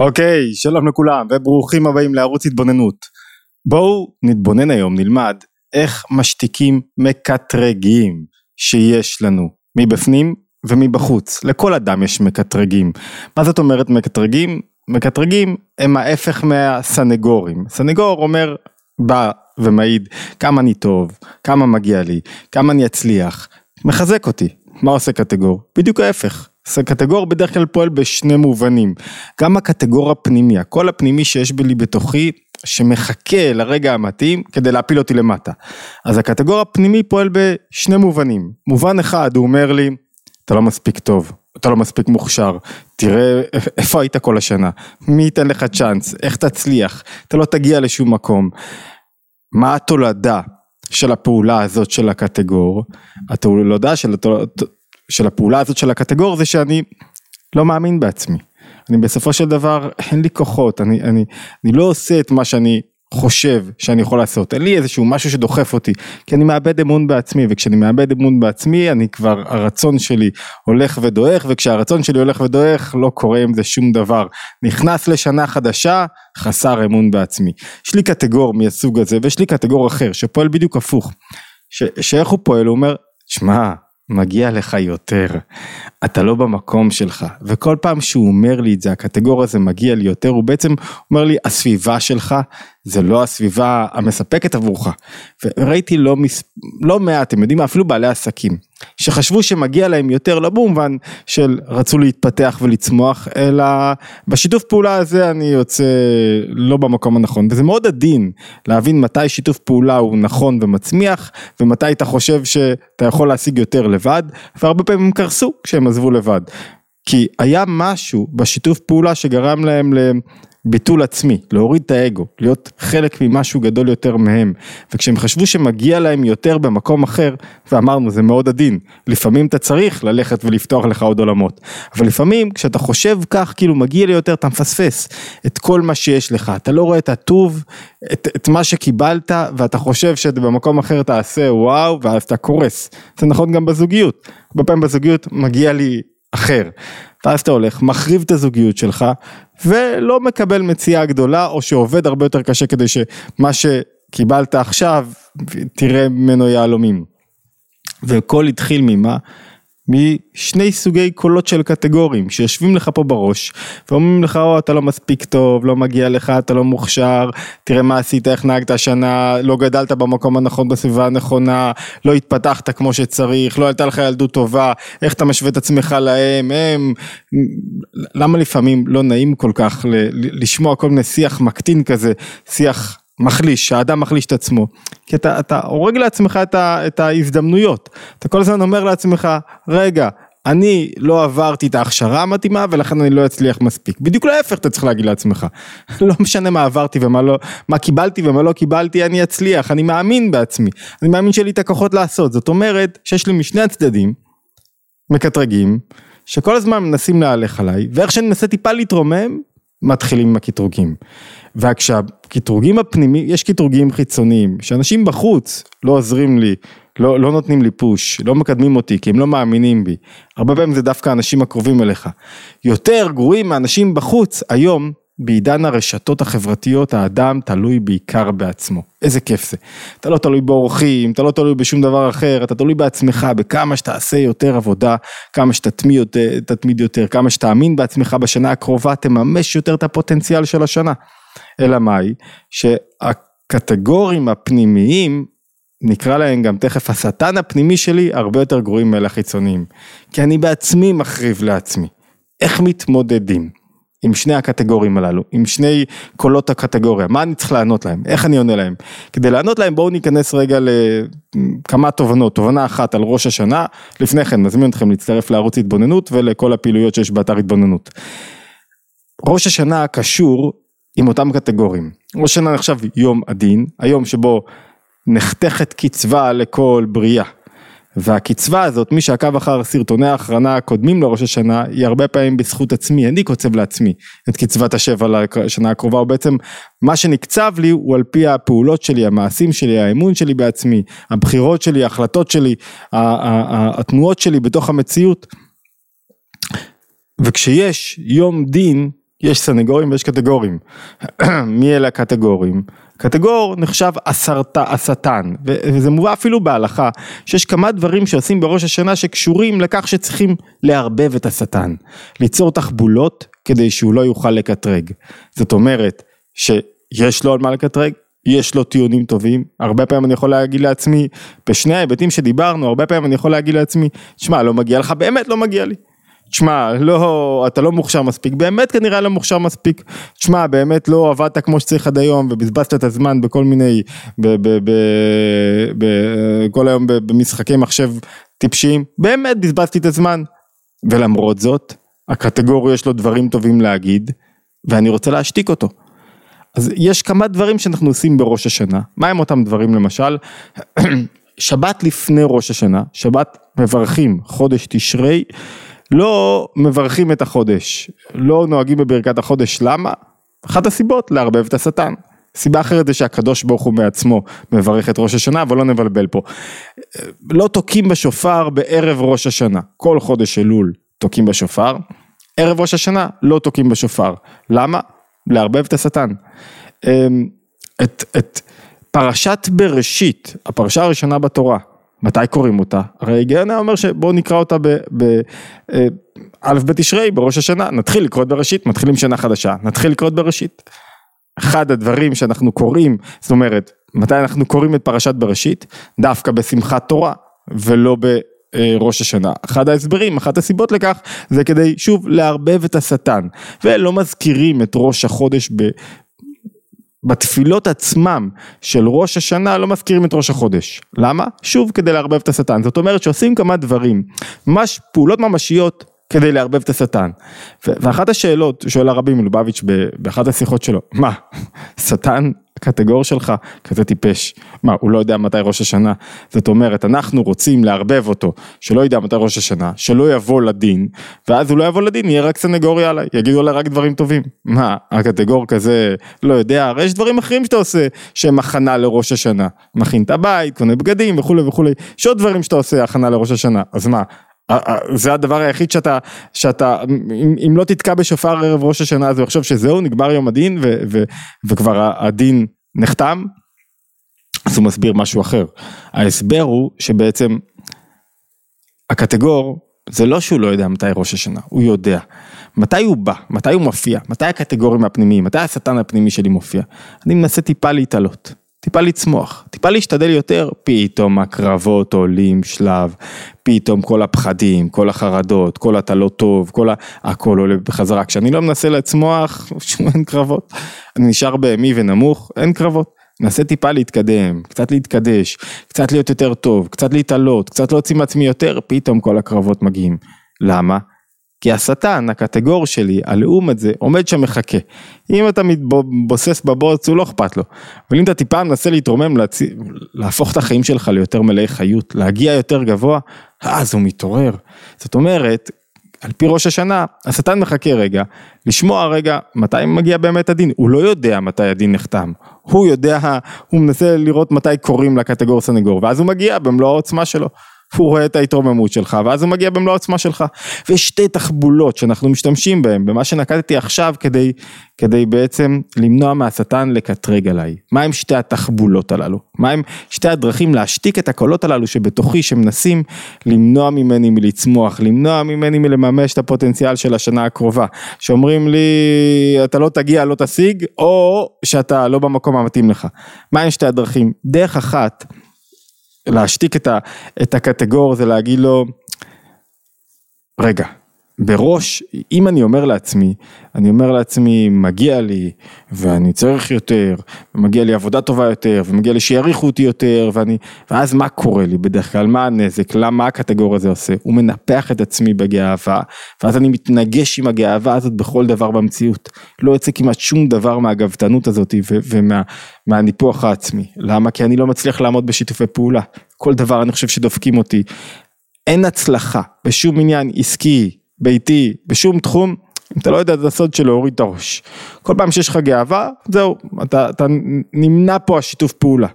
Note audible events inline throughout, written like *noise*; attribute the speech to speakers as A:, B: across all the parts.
A: אוקיי, שלום לכולם וברוכים הבאים לערוץ התבוננות. בואו נתבונן היום, נלמד איך משתיקים מקטרגים שיש לנו מבפנים ומבחוץ. לכל אדם יש מקטרגים. מה זאת אומרת מקטרגים? מקטרגים הם ההפך מהסנגורים. סנגור אומר, בא ומעיד כמה אני טוב, כמה מגיע לי, כמה אני אצליח, מחזק אותי. מה עושה קטגור? בדיוק ההפך. קטגור בדרך כלל פועל בשני מובנים, גם הקטגור הפנימי, הקול הפנימי שיש בלי בתוכי שמחכה לרגע המתאים כדי להפיל אותי למטה. אז הקטגור הפנימי פועל בשני מובנים, מובן אחד הוא אומר לי אתה לא מספיק טוב, אתה לא מספיק מוכשר, תראה איפה היית כל השנה, מי ייתן לך צ'אנס, איך תצליח, אתה לא תגיע לשום מקום. מה התולדה של הפעולה הזאת של הקטגור? התולדה של של הפעולה הזאת של הקטגור זה שאני לא מאמין בעצמי. אני בסופו של דבר אין לי כוחות, אני, אני, אני לא עושה את מה שאני חושב שאני יכול לעשות, אין לי איזשהו משהו שדוחף אותי, כי אני מאבד אמון בעצמי, וכשאני מאבד אמון בעצמי, אני כבר, הרצון שלי הולך ודועך, וכשהרצון שלי הולך ודועך, לא קורה עם זה שום דבר. נכנס לשנה חדשה, חסר אמון בעצמי. יש לי קטגור מהסוג הזה, ויש לי קטגור אחר, שפועל בדיוק הפוך. ש, שאיך הוא פועל? הוא אומר, שמע, מגיע לך יותר, אתה לא במקום שלך, וכל פעם שהוא אומר לי את זה, הקטגוריה הזה מגיע לי יותר, הוא בעצם אומר לי, הסביבה שלך זה לא הסביבה המספקת עבורך. וראיתי לא, מס... לא מעט, אתם יודעים, אפילו בעלי עסקים, שחשבו שמגיע להם יותר, לא במובן של רצו להתפתח ולצמוח, אלא בשיתוף פעולה הזה אני יוצא לא במקום הנכון. וזה מאוד עדין להבין מתי שיתוף פעולה הוא נכון ומצמיח, ומתי אתה חושב שאתה יכול להשיג יותר לבד, והרבה פעמים הם קרסו כשהם עזבו לבד. כי היה משהו בשיתוף פעולה שגרם להם ביטול עצמי, להוריד את האגו, להיות חלק ממשהו גדול יותר מהם. וכשהם חשבו שמגיע להם יותר במקום אחר, ואמרנו זה מאוד עדין, לפעמים אתה צריך ללכת ולפתוח לך עוד עולמות. אבל לפעמים כשאתה חושב כך כאילו מגיע לי יותר, אתה מפספס את כל מה שיש לך, אתה לא רואה את הטוב, את, את מה שקיבלת, ואתה חושב שבמקום אחר תעשה וואו, ואז אתה קורס. זה נכון גם בזוגיות, הרבה פעמים בזוגיות מגיע לי אחר. ואז אתה הולך, מחריב את הזוגיות שלך, ולא מקבל מציאה גדולה, או שעובד הרבה יותר קשה כדי שמה שקיבלת עכשיו, תראה ממנו יהלומים. והכל התחיל ממה? משני סוגי קולות של קטגוריים שיושבים לך פה בראש ואומרים לך או אתה לא מספיק טוב, לא מגיע לך, אתה לא מוכשר, תראה מה עשית, איך נהגת השנה, לא גדלת במקום הנכון בסביבה הנכונה, לא התפתחת כמו שצריך, לא הייתה לך ילדות טובה, איך אתה משווה את עצמך להם, הם, למה לפעמים לא נעים כל כך לשמוע כל מיני שיח מקטין כזה, שיח מחליש, האדם מחליש את עצמו. כי אתה, אתה הורג לעצמך את, ה, את ההזדמנויות. אתה כל הזמן אומר לעצמך, רגע, אני לא עברתי את ההכשרה המתאימה ולכן אני לא אצליח מספיק. בדיוק להפך אתה צריך להגיד לעצמך. *laughs* לא משנה מה עברתי ומה לא, מה קיבלתי ומה לא קיבלתי, אני אצליח, אני מאמין בעצמי. אני מאמין שיהיה לי את הכוחות לעשות. זאת אומרת שיש לי משני הצדדים, מקטרגים, שכל הזמן מנסים להלך עליי, ואיך שאני מנסה טיפה להתרומם, מתחילים עם הקטרוגים. וכשהקטרוגים הפנימיים, יש קטרוגים חיצוניים, שאנשים בחוץ לא עוזרים לי, לא, לא נותנים לי פוש, לא מקדמים אותי, כי הם לא מאמינים בי. הרבה פעמים זה דווקא האנשים הקרובים אליך. יותר גרועים מאנשים בחוץ, היום בעידן הרשתות החברתיות האדם תלוי בעיקר בעצמו. איזה כיף זה. אתה לא תלוי באורחים, אתה לא תלוי בשום דבר אחר, אתה תלוי בעצמך, בכמה שתעשה יותר עבודה, כמה שתתמיד יותר, יותר, כמה שתאמין בעצמך בשנה הקרובה, תממש יותר את הפוטנציאל של השנה. אלא מאי? שהקטגורים הפנימיים, נקרא להם גם תכף השטן הפנימי שלי, הרבה יותר גרועים מאלה החיצוניים. כי אני בעצמי מחריב לעצמי. איך מתמודדים? עם שני הקטגורים הללו, עם שני קולות הקטגוריה, מה אני צריך לענות להם, איך אני עונה להם. כדי לענות להם בואו ניכנס רגע לכמה תובנות, תובנה אחת על ראש השנה, לפני כן מזמין אתכם להצטרף לערוץ התבוננות ולכל הפעילויות שיש באתר התבוננות. ראש השנה קשור עם אותם קטגורים. ראש השנה נחשב יום הדין, היום שבו נחתכת קצבה לכל בריאה. והקצבה הזאת, מי שעקב אחר סרטוני ההכרנה הקודמים לראש השנה, היא הרבה פעמים בזכות עצמי, אני קוצב לעצמי את קצבת השבע לשנה הקרובה, ובעצם מה שנקצב לי הוא על פי הפעולות שלי, המעשים שלי, האמון שלי בעצמי, הבחירות שלי, ההחלטות שלי, התנועות שלי בתוך המציאות. וכשיש יום דין, יש סנגורים ויש קטגורים. *clears throat* מי אלה הקטגורים? קטגור נחשב הסרט, השטן, וזה מובא אפילו בהלכה, שיש כמה דברים שעושים בראש השנה שקשורים לכך שצריכים לערבב את השטן, ליצור תחבולות כדי שהוא לא יוכל לקטרג. זאת אומרת שיש לו על מה לקטרג, יש לו טיעונים טובים, הרבה פעמים אני יכול להגיד לעצמי, בשני ההיבטים שדיברנו, הרבה פעמים אני יכול להגיד לעצמי, שמע לא מגיע לך, באמת לא מגיע לי. תשמע, לא, אתה לא מוכשר מספיק, באמת כנראה לא מוכשר מספיק, תשמע, באמת לא עבדת כמו שצריך עד היום ובזבזת את הזמן בכל מיני, כל היום במשחקי מחשב טיפשיים, באמת בזבזתי את הזמן. ולמרות זאת, הקטגוריה יש לו דברים טובים להגיד, ואני רוצה להשתיק אותו. אז יש כמה דברים שאנחנו עושים בראש השנה, מה הם אותם דברים למשל? *clears throat* שבת לפני ראש השנה, שבת מברכים חודש תשרי, לא מברכים את החודש, לא נוהגים בברכת החודש, למה? אחת הסיבות לערבב את השטן. סיבה אחרת זה שהקדוש ברוך הוא מעצמו מברך את ראש השנה, אבל לא נבלבל פה. לא תוקעים בשופר בערב ראש השנה, כל חודש אלול תוקעים בשופר, ערב ראש השנה לא תוקעים בשופר, למה? לערבב את השטן. אמ, את, את פרשת בראשית, הפרשה הראשונה בתורה, מתי קוראים אותה? הרי היה אומר שבואו נקרא אותה באלף אה, בית תשרי, בראש השנה, נתחיל לקרוא בראשית, מתחילים שנה חדשה, נתחיל לקרוא בראשית. אחד הדברים שאנחנו קוראים, זאת אומרת, מתי אנחנו קוראים את פרשת בראשית? דווקא בשמחת תורה, ולא בראש השנה. אחד ההסברים, אחת הסיבות לכך, זה כדי שוב לערבב את השטן, ולא מזכירים את ראש החודש. בתפילות עצמם של ראש השנה לא מזכירים את ראש החודש. למה? שוב כדי לערבב את השטן. זאת אומרת שעושים כמה דברים, ממש פעולות ממשיות כדי לערבב את השטן. ואחת השאלות שואל הרבי מלובביץ' באחת השיחות שלו, מה, שטן הקטגור שלך כזה טיפש, מה הוא לא יודע מתי ראש השנה, זאת אומרת אנחנו רוצים לערבב אותו, שלא ידע מתי ראש השנה, שלא יבוא לדין, ואז הוא לא יבוא לדין, יהיה רק סנגוריה עליי, יגידו עליי רק דברים טובים, מה הקטגור כזה לא יודע, הרי יש דברים אחרים שאתה עושה שהם הכנה לראש השנה, מכין את הבית, קונה בגדים וכולי וכולי, יש עוד דברים שאתה עושה הכנה לראש השנה, אז מה זה הדבר היחיד שאתה, שאתה, אם, אם לא תתקע בשופר ערב ראש השנה אז הוא יחשוב שזהו נגמר יום הדין ו, ו, וכבר הדין נחתם, אז הוא מסביר משהו אחר. ההסבר הוא שבעצם הקטגור זה לא שהוא לא יודע מתי ראש השנה, הוא יודע. מתי הוא בא, מתי הוא מופיע, מתי הקטגורים הפנימיים, מתי השטן הפנימי שלי מופיע. אני מנסה טיפה להתעלות. טיפה לצמוח, טיפה להשתדל יותר, פתאום הקרבות עולים שלב, פתאום כל הפחדים, כל החרדות, כל אתה לא טוב, כל ה... הכל עולה בחזרה, כשאני לא מנסה לצמוח, שום אין קרבות, אני נשאר בהמי ונמוך, אין קרבות, מנסה טיפה להתקדם, קצת להתקדש, קצת להיות יותר טוב, קצת להתעלות, קצת להוציא מעצמי יותר, פתאום כל הקרבות מגיעים, למה? כי השטן, הקטגור שלי, הלאום הזה, עומד שם מחכה. אם אתה מתבוסס בבוץ, הוא לא אכפת לו. אבל אם אתה טיפה מנסה להתרומם, להצ... להפוך את החיים שלך ליותר מלאי חיות, להגיע יותר גבוה, אז הוא מתעורר. זאת אומרת, על פי ראש השנה, השטן מחכה רגע, לשמוע רגע מתי מגיע באמת הדין, הוא לא יודע מתי הדין נחתם, הוא יודע, הוא מנסה לראות מתי קוראים לקטגור סנגור, ואז הוא מגיע במלוא העוצמה שלו. הוא רואה את ההתרוממות שלך ואז הוא מגיע במלוא העוצמה שלך. ויש שתי תחבולות שאנחנו משתמשים בהן במה שנקטתי עכשיו כדי, כדי בעצם למנוע מהשטן לקטרג עליי. מה הם שתי התחבולות הללו? מה הם שתי הדרכים להשתיק את הקולות הללו שבתוכי שמנסים למנוע ממני מלצמוח למנוע ממני מלממש את הפוטנציאל של השנה הקרובה? שאומרים לי אתה לא תגיע לא תשיג או שאתה לא במקום המתאים לך מה הם שתי הדרכים? דרך אחת להשתיק את, ה, את הקטגור זה להגיד לו, רגע, בראש, אם אני אומר לעצמי, אני אומר לעצמי, מגיע לי, ואני צריך יותר, ומגיע לי עבודה טובה יותר, ומגיע לי שיעריכו אותי יותר, ואני, ואז מה קורה לי בדרך כלל, מה הנזק, למה הקטגור הזה עושה, הוא מנפח את עצמי בגאווה, ואז אני מתנגש עם הגאווה הזאת בכל דבר במציאות, לא יוצא כמעט שום דבר מהגאוותנות הזאת ומהניפוח העצמי, למה? כי אני לא מצליח לעמוד בשיתופי פעולה, כל דבר אני חושב שדופקים אותי, אין הצלחה בשום עניין עסקי, ביתי, בשום תחום, אם אתה לא יודע את הסוד של להוריד את הראש. כל פעם שיש לך גאווה, זהו, אתה, אתה נמנע פה השיתוף פעולה.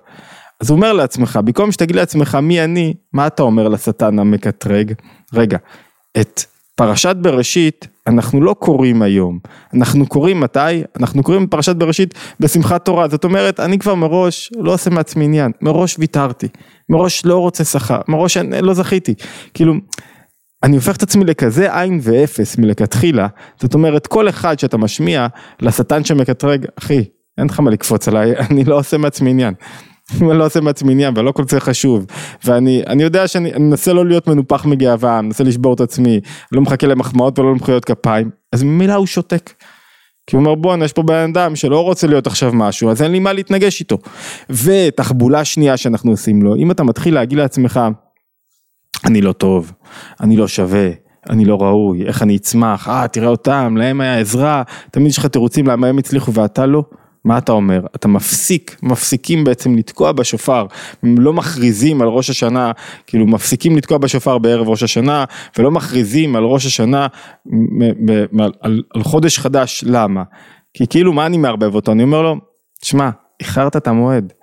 A: אז הוא אומר לעצמך, במקום שתגיד לעצמך מי אני, מה אתה אומר לשטן המקטרג? רגע, את פרשת בראשית אנחנו לא קוראים היום, אנחנו קוראים מתי? אנחנו קוראים פרשת בראשית בשמחת תורה, זאת אומרת אני כבר מראש לא עושה מעצמי עניין, מראש ויתרתי, מראש לא רוצה שכר, מראש לא זכיתי, כאילו אני הופך את עצמי לכזה עין ואפס מלכתחילה, זאת אומרת כל אחד שאתה משמיע לשטן שמקטרג, אחי אין לך מה לקפוץ עליי, *laughs* אני לא עושה מעצמי עניין. אני לא עושה מעצמי עניין ולא כל זה חשוב ואני אני יודע שאני מנסה לא להיות מנופח מגאווה, מנסה לשבור את עצמי, לא מחכה למחמאות ולא למחיאות כפיים, אז ממילא הוא שותק. כי הוא אומר בואנה יש פה בן אדם שלא רוצה להיות עכשיו משהו אז אין לי מה להתנגש איתו. ותחבולה שנייה שאנחנו עושים לו, אם אתה מתחיל להגיד לעצמך אני לא טוב, אני לא שווה, אני לא ראוי, איך אני אצמח, אה תראה אותם, להם היה עזרה, תמיד יש לך תירוצים למה הם הצליחו ואתה לא. מה אתה אומר? אתה מפסיק, מפסיקים בעצם לתקוע בשופר, הם לא מכריזים על ראש השנה, כאילו מפסיקים לתקוע בשופר בערב ראש השנה, ולא מכריזים על ראש השנה, על, על, חודש חדש, למה? כי כאילו מה אני מערבב אותו? אני אומר לו, שמע, איחרת את המועד,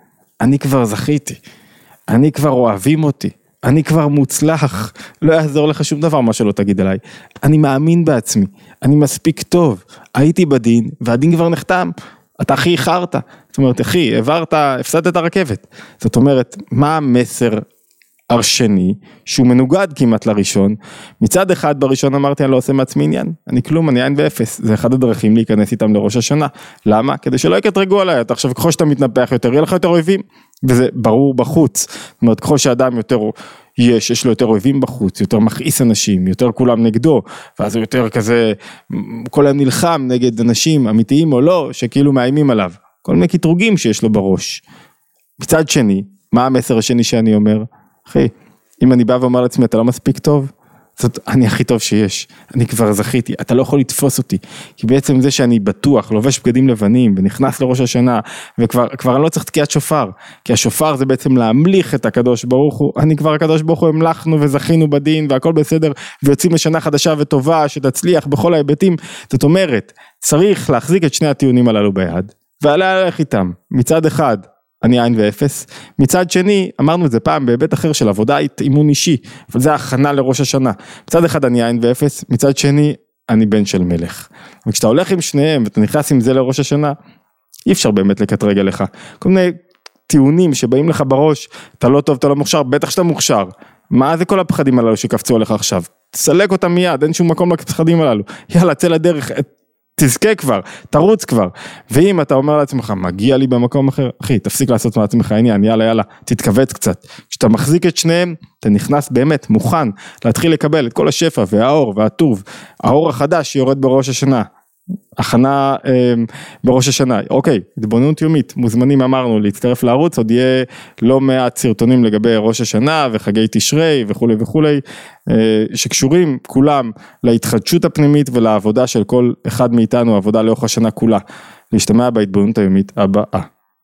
A: אני כבר זכיתי, אני כבר אוהבים אותי, אני כבר מוצלח, לא יעזור לך שום דבר מה שלא תגיד עליי. אני מאמין בעצמי, אני מספיק טוב, הייתי בדין, והדין כבר נחתם. אתה הכי איחרת, זאת אומרת אחי העברת, הפסדת את הרכבת, זאת אומרת מה המסר השני שהוא מנוגד כמעט לראשון, מצד אחד בראשון אמרתי אני לא עושה מעצמי עניין, אני כלום, אני עין ואפס, זה אחד הדרכים להיכנס איתם לראש השנה, למה? כדי שלא יקטרגו עליי, אתה עכשיו ככל שאתה מתנפח יותר יהיה לך יותר אויבים, וזה ברור בחוץ, זאת אומרת ככל שאדם יותר יש, יש לו יותר אויבים בחוץ, יותר מכעיס אנשים, יותר כולם נגדו, ואז הוא יותר כזה, כל היום נלחם נגד אנשים אמיתיים או לא, שכאילו מאיימים עליו, כל מיני קטרוגים שיש לו בראש. מצד שני, מה המסר השני שאני אומר? אחי, אם אני בא ואומר לעצמי אתה לא מספיק טוב, זאת, אני הכי טוב שיש, אני כבר זכיתי, אתה לא יכול לתפוס אותי, כי בעצם זה שאני בטוח, לובש בגדים לבנים ונכנס לראש השנה, וכבר אני לא צריך תקיעת שופר, כי השופר זה בעצם להמליך את הקדוש ברוך הוא, אני כבר הקדוש ברוך הוא המלכנו וזכינו בדין והכל בסדר, ויוצאים לשנה חדשה וטובה שתצליח בכל ההיבטים, זאת אומרת, צריך להחזיק את שני הטיעונים הללו ביד, ולהלך איתם, מצד אחד אני עין ואפס. מצד שני, אמרנו את זה פעם בהיבט אחר של עבודה אימון אישי, אבל זה הכנה לראש השנה. מצד אחד אני עין ואפס, מצד שני, אני בן של מלך. וכשאתה הולך עם שניהם ואתה נכנס עם זה לראש השנה, אי אפשר באמת לקטרג עליך. כל מיני טיעונים שבאים לך בראש, אתה לא טוב, אתה לא מוכשר, בטח שאתה מוכשר. מה זה כל הפחדים הללו שקפצו עליך עכשיו? תסלק אותם מיד, אין שום מקום לפחדים הללו. יאללה, צא לדרך, תזכה כבר, תרוץ כבר. ואם אתה אומר לעצמך, מגיע לי במקום אחר, אחי, תפסיק לעשות מעצמך עניין, יאללה יאללה, תתכווץ קצת. כשאתה מחזיק את שניהם, אתה נכנס באמת מוכן להתחיל לקבל את כל השפע והאור והטוב, האור החדש שיורד בראש השנה. הכנה אה, בראש השנה, אוקיי, התבוננות יומית, מוזמנים אמרנו להצטרף לערוץ, עוד יהיה לא מעט סרטונים לגבי ראש השנה וחגי תשרי וכולי וכולי, אה, שקשורים כולם להתחדשות הפנימית ולעבודה של כל אחד מאיתנו, עבודה לאורך השנה כולה. להשתמע בהתבוננות היומית הבאה.